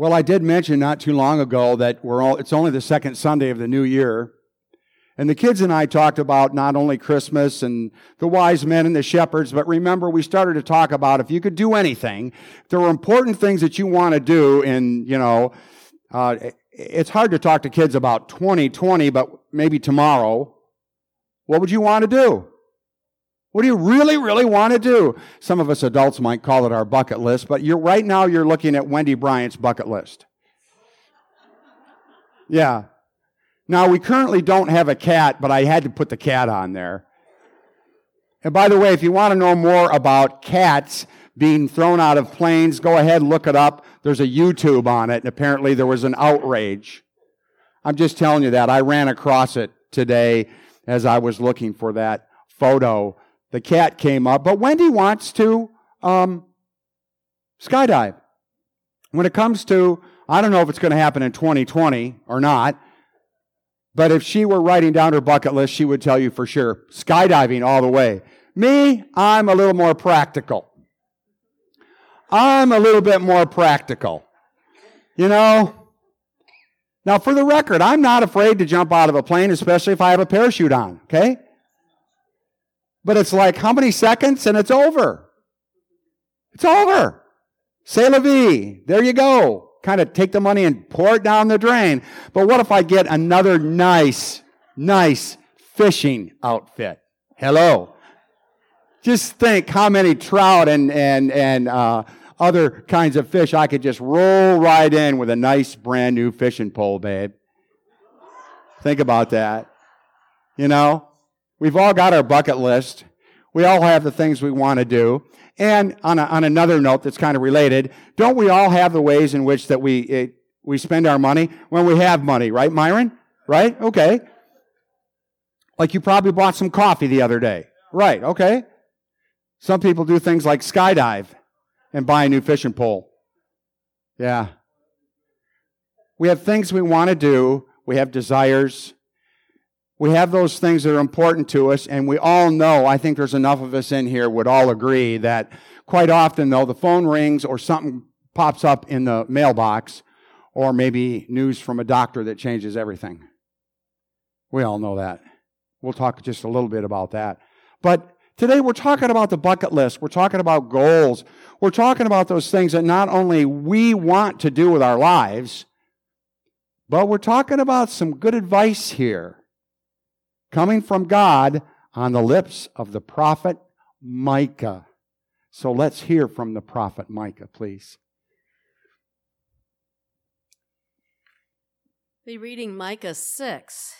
Well, I did mention not too long ago that we're all, it's only the second Sunday of the new year. And the kids and I talked about not only Christmas and the wise men and the shepherds, but remember we started to talk about if you could do anything, there were important things that you want to do in, you know, uh, it's hard to talk to kids about 2020, but maybe tomorrow. What would you want to do? What do you really, really want to do? Some of us adults might call it our bucket list, but you're right now you're looking at Wendy Bryant's bucket list. Yeah. Now we currently don't have a cat, but I had to put the cat on there. And by the way, if you want to know more about cats being thrown out of planes, go ahead, and look it up. There's a YouTube on it, and apparently there was an outrage. I'm just telling you that. I ran across it today as I was looking for that photo the cat came up, but Wendy wants to um, skydive. When it comes to, I don't know if it's going to happen in 2020 or not, but if she were writing down her bucket list, she would tell you for sure skydiving all the way. Me, I'm a little more practical. I'm a little bit more practical. You know? Now, for the record, I'm not afraid to jump out of a plane, especially if I have a parachute on, okay? But it's like, how many seconds and it's over? It's over. Say la vie. There you go. Kind of take the money and pour it down the drain. But what if I get another nice, nice fishing outfit? Hello. Just think how many trout and, and, and, uh, other kinds of fish I could just roll right in with a nice brand new fishing pole, babe. Think about that. You know? We've all got our bucket list. We all have the things we want to do. And on, a, on another note that's kind of related, don't we all have the ways in which that we, it, we spend our money when we have money, right, Myron? Right? Okay. Like you probably bought some coffee the other day. Right, okay. Some people do things like skydive and buy a new fishing pole. Yeah. We have things we want to do. We have desires. We have those things that are important to us, and we all know, I think there's enough of us in here would all agree that quite often, though, the phone rings or something pops up in the mailbox, or maybe news from a doctor that changes everything. We all know that. We'll talk just a little bit about that. But today we're talking about the bucket list. We're talking about goals. We're talking about those things that not only we want to do with our lives, but we're talking about some good advice here coming from God on the lips of the prophet Micah. So let's hear from the prophet Micah, please. Be reading Micah 6,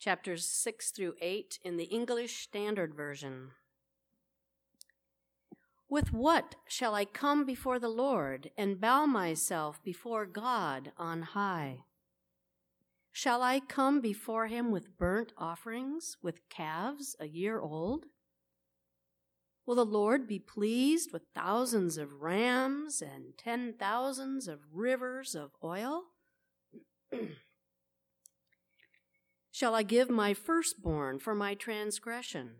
chapters 6 through 8 in the English Standard Version. With what shall I come before the Lord and bow myself before God on high? Shall I come before him with burnt offerings, with calves a year old? Will the Lord be pleased with thousands of rams and ten thousands of rivers of oil? Shall I give my firstborn for my transgression,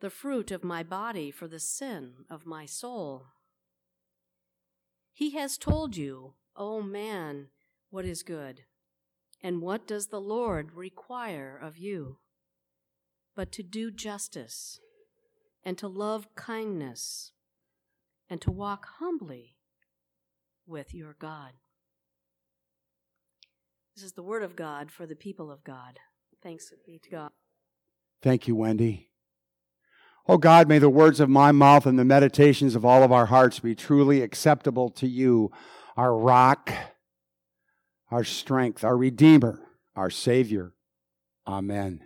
the fruit of my body for the sin of my soul? He has told you, O man, what is good and what does the Lord require of you? But to do justice, and to love kindness, and to walk humbly with your God. This is the word of God for the people of God. Thanks be to God. Thank you, Wendy. Oh God, may the words of my mouth and the meditations of all of our hearts be truly acceptable to you, our rock our strength, our Redeemer, our Savior. Amen.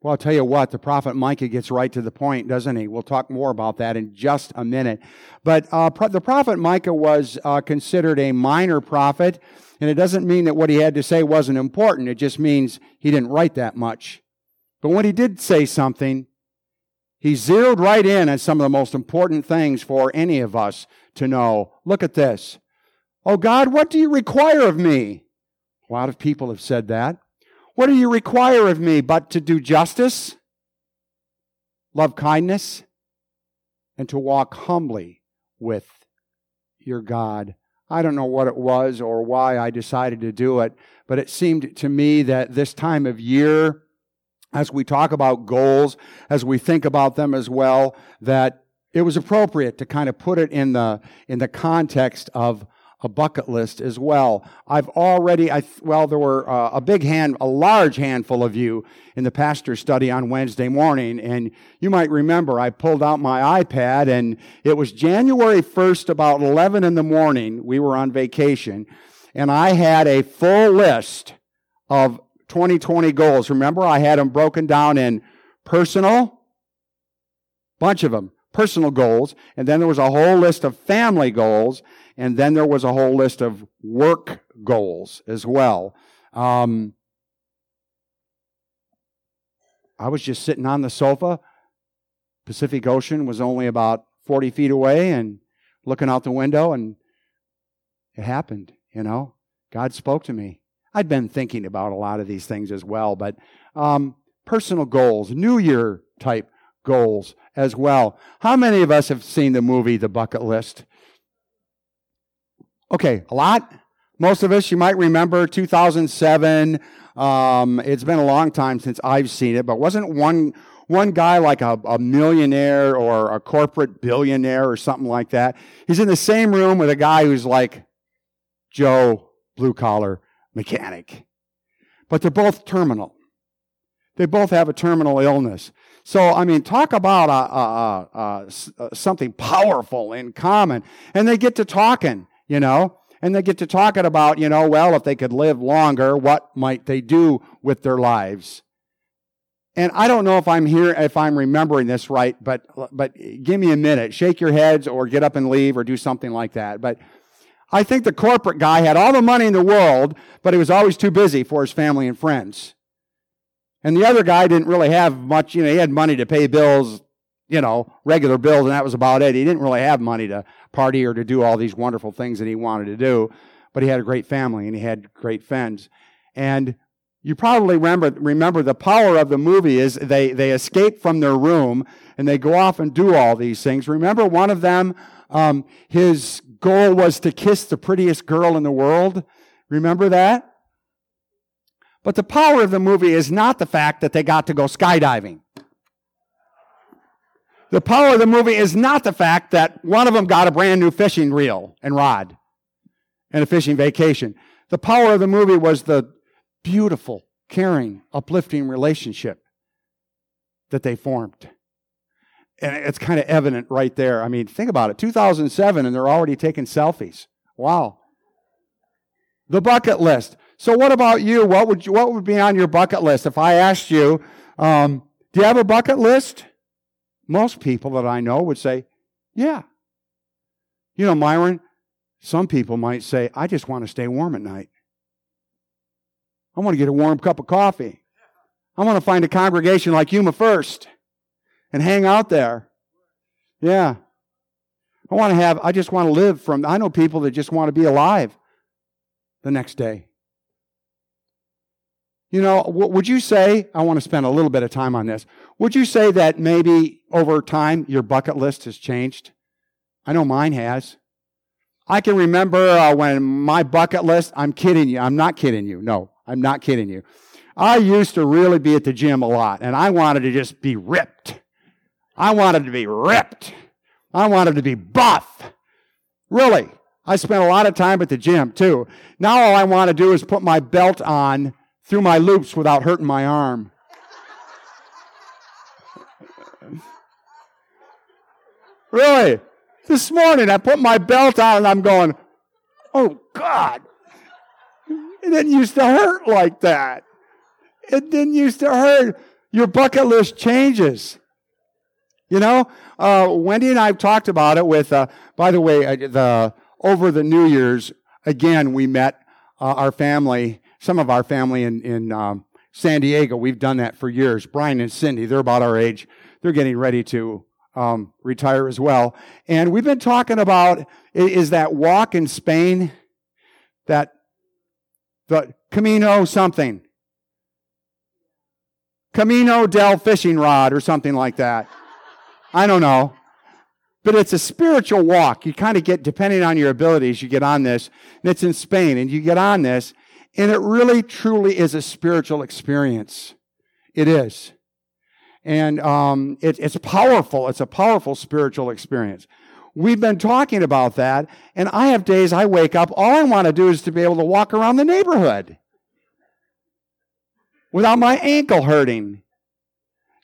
Well, I'll tell you what, the prophet Micah gets right to the point, doesn't he? We'll talk more about that in just a minute. But uh, the prophet Micah was uh, considered a minor prophet, and it doesn't mean that what he had to say wasn't important. It just means he didn't write that much. But when he did say something, he zeroed right in on some of the most important things for any of us to know. Look at this. Oh God, what do you require of me? A lot of people have said that. What do you require of me but to do justice, love kindness, and to walk humbly with your God I don't know what it was or why I decided to do it, but it seemed to me that this time of year, as we talk about goals, as we think about them as well, that it was appropriate to kind of put it in the, in the context of a bucket list as well. I've already, I, well, there were uh, a big hand, a large handful of you in the pastor study on Wednesday morning, and you might remember I pulled out my iPad, and it was January 1st, about 11 in the morning. We were on vacation, and I had a full list of 2020 goals. Remember, I had them broken down in personal, bunch of them, personal goals, and then there was a whole list of family goals, and then there was a whole list of work goals as well. Um, I was just sitting on the sofa. Pacific Ocean was only about 40 feet away and looking out the window, and it happened, you know. God spoke to me. I'd been thinking about a lot of these things as well, but um, personal goals, New Year type goals as well. How many of us have seen the movie The Bucket List? Okay, a lot. Most of us, you might remember 2007. Um, it's been a long time since I've seen it, but wasn't one one guy like a, a millionaire or a corporate billionaire or something like that? He's in the same room with a guy who's like Joe, blue collar mechanic. But they're both terminal. They both have a terminal illness. So, I mean, talk about a, a, something powerful in common. And they get to talking you know, and they get to talking about, you know, well, if they could live longer, what might they do with their lives? And I don't know if I'm here, if I'm remembering this right, but, but give me a minute. Shake your heads or get up and leave or do something like that. But I think the corporate guy had all the money in the world, but he was always too busy for his family and friends. And the other guy didn't really have much, you know, he had money to pay bills, you know, regular bills, and that was about it. He didn't really have money to party or to do all these wonderful things that he wanted to do, but he had a great family and he had great friends. And you probably remember, remember the power of the movie is they, they escape from their room and they go off and do all these things. Remember one of them, um, his goal was to kiss the prettiest girl in the world. Remember that? But the power of the movie is not the fact that they got to go skydiving. The power of the movie is not the fact that one of them got a brand new fishing reel and rod and a fishing vacation. The power of the movie was the beautiful, caring, uplifting relationship that they formed. And it's kind of evident right there. I mean, think about it 2007, and they're already taking selfies. Wow. The bucket list. So, what about you? What would, you, what would be on your bucket list? If I asked you, um, do you have a bucket list? Most people that I know would say, yeah. You know, Myron, some people might say, I just want to stay warm at night. I want to get a warm cup of coffee. I want to find a congregation like Yuma First and hang out there. Yeah. I want to have, I just want to live from, I know people that just want to be alive the next day. You know, would you say, I want to spend a little bit of time on this, would you say that maybe over time your bucket list has changed? I know mine has. I can remember uh, when my bucket list, I'm kidding you, I'm not kidding you, no, I'm not kidding you. I used to really be at the gym a lot, and I wanted to just be ripped. I wanted to be ripped. I wanted to be buff. Really. I spent a lot of time at the gym too. Now all I want to do is put my belt on through my loops without hurting my arm. really? This morning I put my belt on and I'm going, oh God. It didn't used to hurt like that. It didn't used to hurt. Your bucket list changes. You know, uh, Wendy and I have talked about it with, uh, by the way, uh, the, over the New Year's, again, we met uh, our family some of our family in, in um, San Diego, we've done that for years. Brian and Cindy, they're about our age. They're getting ready to um, retire as well. And we've been talking about is that walk in Spain, that the Camino something. Camino del fishing rod or something like that. I don't know. But it's a spiritual walk. You kind of get, depending on your abilities, you get on this, and it's in Spain, and you get on this, and it really, truly is a spiritual experience. It is. And um, it, it's powerful. It's a powerful spiritual experience. We've been talking about that, and I have days I wake up, all I want to do is to be able to walk around the neighborhood without my ankle hurting.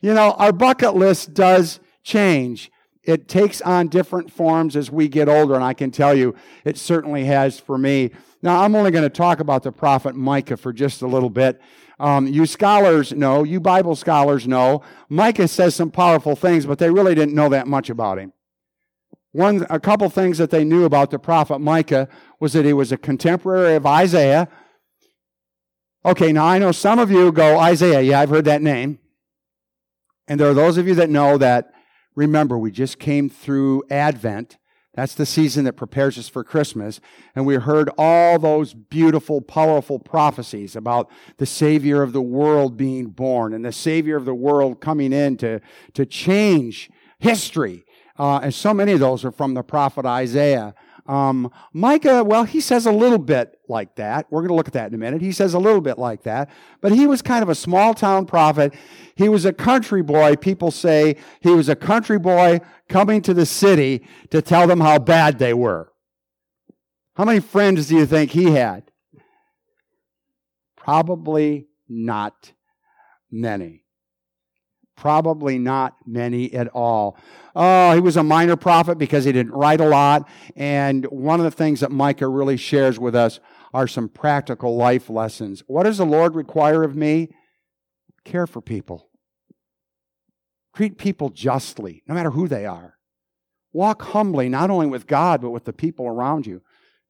You know, our bucket list does change. It takes on different forms as we get older, and I can tell you it certainly has for me. Now, I'm only going to talk about the prophet Micah for just a little bit. Um, you scholars know, you Bible scholars know, Micah says some powerful things, but they really didn't know that much about him. One, a couple things that they knew about the prophet Micah was that he was a contemporary of Isaiah. Okay, now I know some of you go, Isaiah, yeah, I've heard that name. And there are those of you that know that, remember, we just came through Advent. That's the season that prepares us for Christmas. And we heard all those beautiful, powerful prophecies about the Savior of the world being born and the Savior of the world coming in to, to change history. Uh, and so many of those are from the prophet Isaiah. Um, Micah, well, he says a little bit like that. We're going to look at that in a minute. He says a little bit like that. But he was kind of a small town prophet. He was a country boy. People say he was a country boy coming to the city to tell them how bad they were. How many friends do you think he had? Probably not many. Probably not many at all. Oh, he was a minor prophet because he didn't write a lot. And one of the things that Micah really shares with us are some practical life lessons. What does the Lord require of me? Care for people. Treat people justly, no matter who they are. Walk humbly, not only with God, but with the people around you.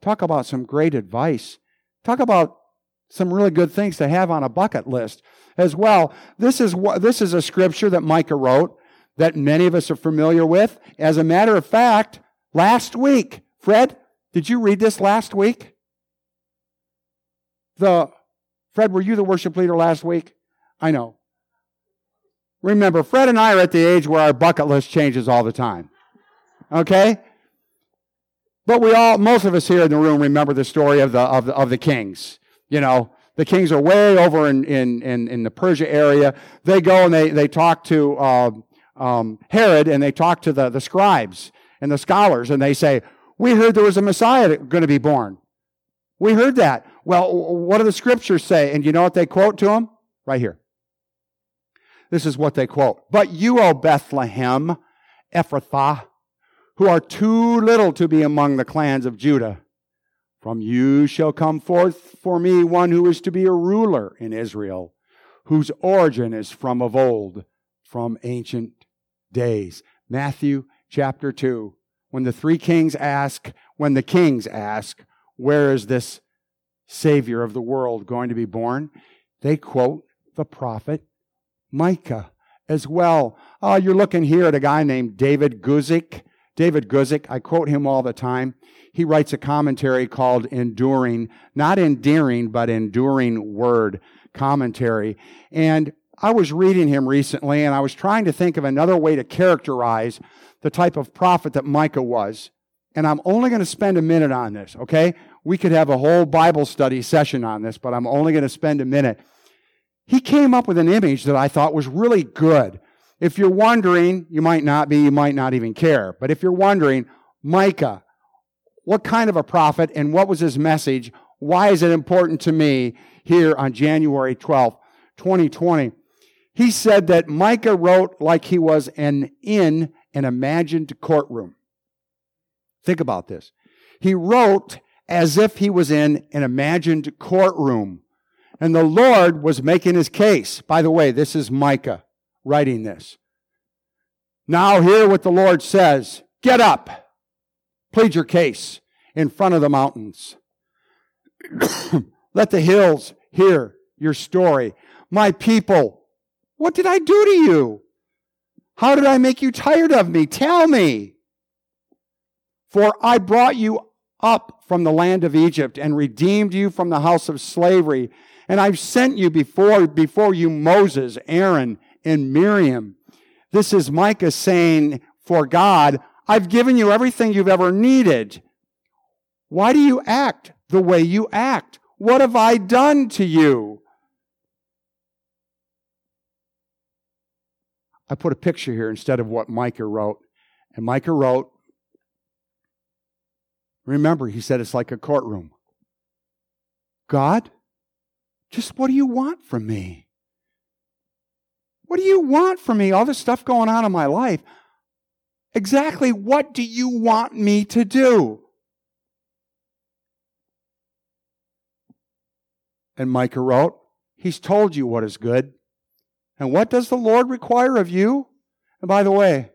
Talk about some great advice. Talk about some really good things to have on a bucket list as well. This is, what, this is a scripture that Micah wrote that many of us are familiar with. As a matter of fact, last week, Fred, did you read this last week? The Fred, were you the worship leader last week? I know. Remember, Fred and I are at the age where our bucket list changes all the time. Okay? But we all, most of us here in the room remember the story of the, of the, of the kings. You know, the kings are way over in, in, in, in the Persia area. They go and they, they talk to uh, um, Herod and they talk to the, the scribes and the scholars and they say, We heard there was a Messiah going to be born. We heard that. Well, what do the scriptures say? And you know what they quote to him? Right here. This is what they quote. But you, O Bethlehem, Ephrathah, who are too little to be among the clans of Judah, from you shall come forth for me one who is to be a ruler in Israel, whose origin is from of old, from ancient days. Matthew chapter 2. When the three kings ask, when the kings ask, where is this Savior of the world going to be born? They quote the prophet Micah as well. Uh, you're looking here at a guy named David Guzik. David Guzik, I quote him all the time he writes a commentary called Enduring, not endearing, but Enduring Word commentary. And I was reading him recently and I was trying to think of another way to characterize the type of prophet that Micah was. And I'm only going to spend a minute on this, okay? We could have a whole Bible study session on this, but I'm only going to spend a minute. He came up with an image that I thought was really good. If you're wondering, you might not be, you might not even care, but if you're wondering, Micah, what kind of a prophet and what was his message? Why is it important to me here on January 12th, 2020? He said that Micah wrote like he was an in an imagined courtroom. Think about this. He wrote as if he was in an imagined courtroom. And the Lord was making his case. By the way, this is Micah writing this. Now, hear what the Lord says Get up Plead your case in front of the mountains. Let the hills hear your story. My people, what did I do to you? How did I make you tired of me? Tell me. For I brought you up from the land of Egypt and redeemed you from the house of slavery. And I've sent you before, before you Moses, Aaron, and Miriam. This is Micah saying, For God, I've given you everything you've ever needed. Why do you act the way you act? What have I done to you? I put a picture here instead of what Micah wrote. And Micah wrote, remember, he said it's like a courtroom. God, just what do you want from me? What do you want from me? All this stuff going on in my life. Exactly what do you want me to do? And Micah wrote, He's told you what is good. And what does the Lord require of you? And by the way,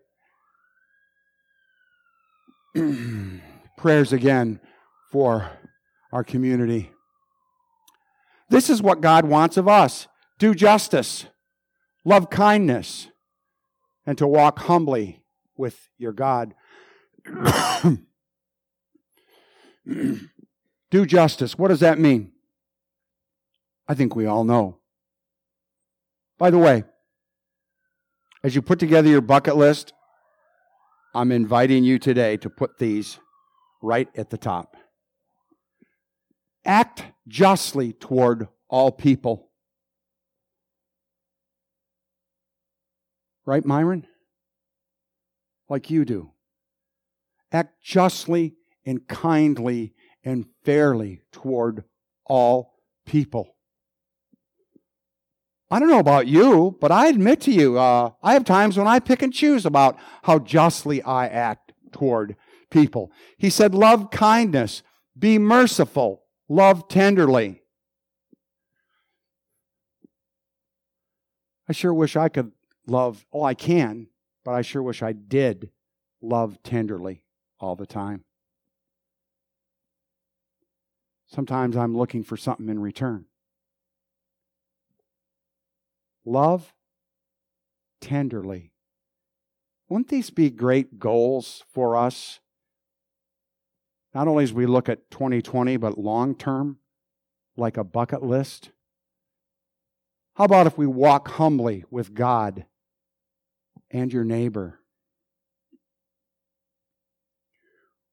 prayers again for our community. This is what God wants of us do justice, love kindness, and to walk humbly with your God. do justice. What does that mean? I think we all know. By the way, as you put together your bucket list, I'm inviting you today to put these right at the top. Act justly toward all people. Right, Myron? Like you do. Act justly and kindly and fairly toward all people. I don't know about you, but I admit to you, uh, I have times when I pick and choose about how justly I act toward people. He said, Love kindness, be merciful, love tenderly. I sure wish I could love, oh, I can, but I sure wish I did love tenderly all the time. Sometimes I'm looking for something in return. Love tenderly. Wouldn't these be great goals for us? Not only as we look at 2020, but long term, like a bucket list? How about if we walk humbly with God and your neighbor?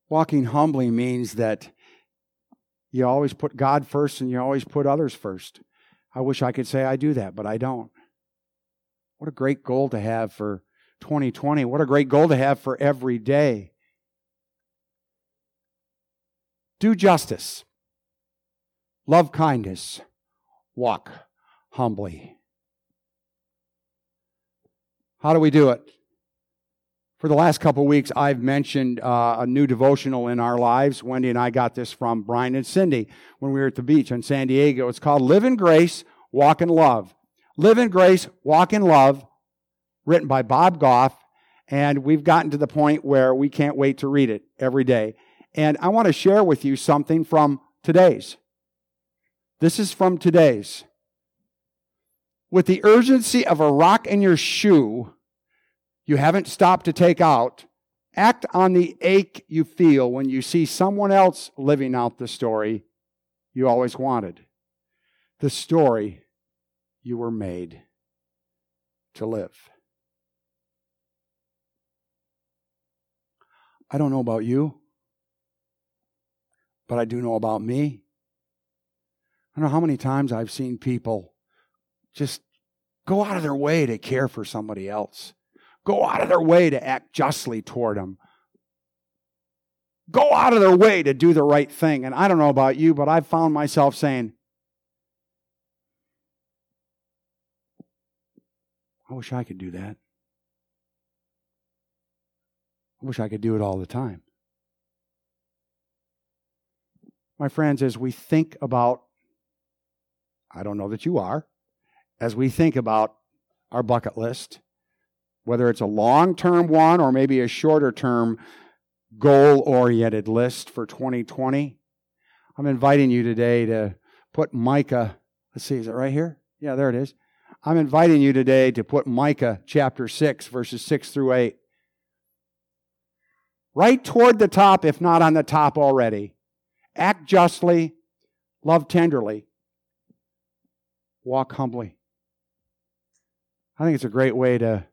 Walking humbly means that you always put God first and you always put others first. I wish I could say I do that, but I don't. What a great goal to have for 2020. What a great goal to have for every day. Do justice, love kindness, walk humbly. How do we do it? For the last couple weeks, I've mentioned uh, a new devotional in our lives. Wendy and I got this from Brian and Cindy when we were at the beach in San Diego. It's called Live in Grace, Walk in Love. Live in Grace, Walk in Love, written by Bob Goff. And we've gotten to the point where we can't wait to read it every day. And I want to share with you something from today's. This is from today's. With the urgency of a rock in your shoe you haven't stopped to take out, act on the ache you feel when you see someone else living out the story you always wanted. The story you were made to live. I don't know about you, but I do know about me. I don't know how many times I've seen people just go out of their way to care for somebody else, go out of their way to act justly toward them, go out of their way to do the right thing. And I don't know about you, but I've found myself saying, I wish I could do that. I wish I could do it all the time. My friends, as we think about, I don't know that you are, as we think about our bucket list, whether it's a long term one or maybe a shorter term goal oriented list for 2020, I'm inviting you today to put Micah, let's see, is it right here? Yeah, there it is. I'm inviting you today to put Micah chapter 6, verses 6 through 8. Right toward the top, if not on the top already. Act justly, love tenderly, walk humbly. I think it's a great way to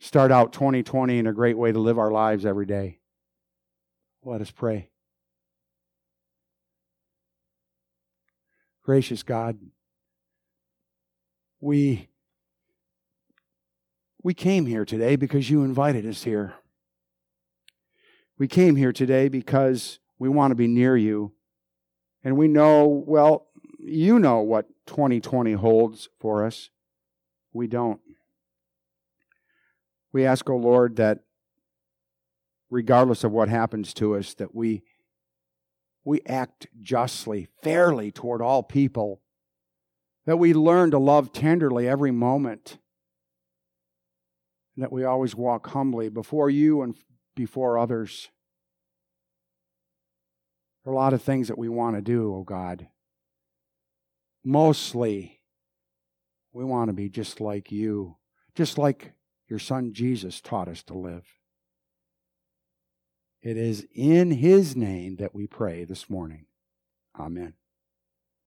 start out 2020 and a great way to live our lives every day. Let us pray. Gracious God, we, we came here today because you invited us here. We came here today because we want to be near you. And we know, well, you know what 2020 holds for us. We don't. We ask, O oh Lord, that regardless of what happens to us, that we we act justly, fairly toward all people, that we learn to love tenderly every moment, and that we always walk humbly before you and before others. There are a lot of things that we want to do, oh God. Mostly, we want to be just like you, just like your son Jesus taught us to live. It is in his name that we pray this morning. Amen.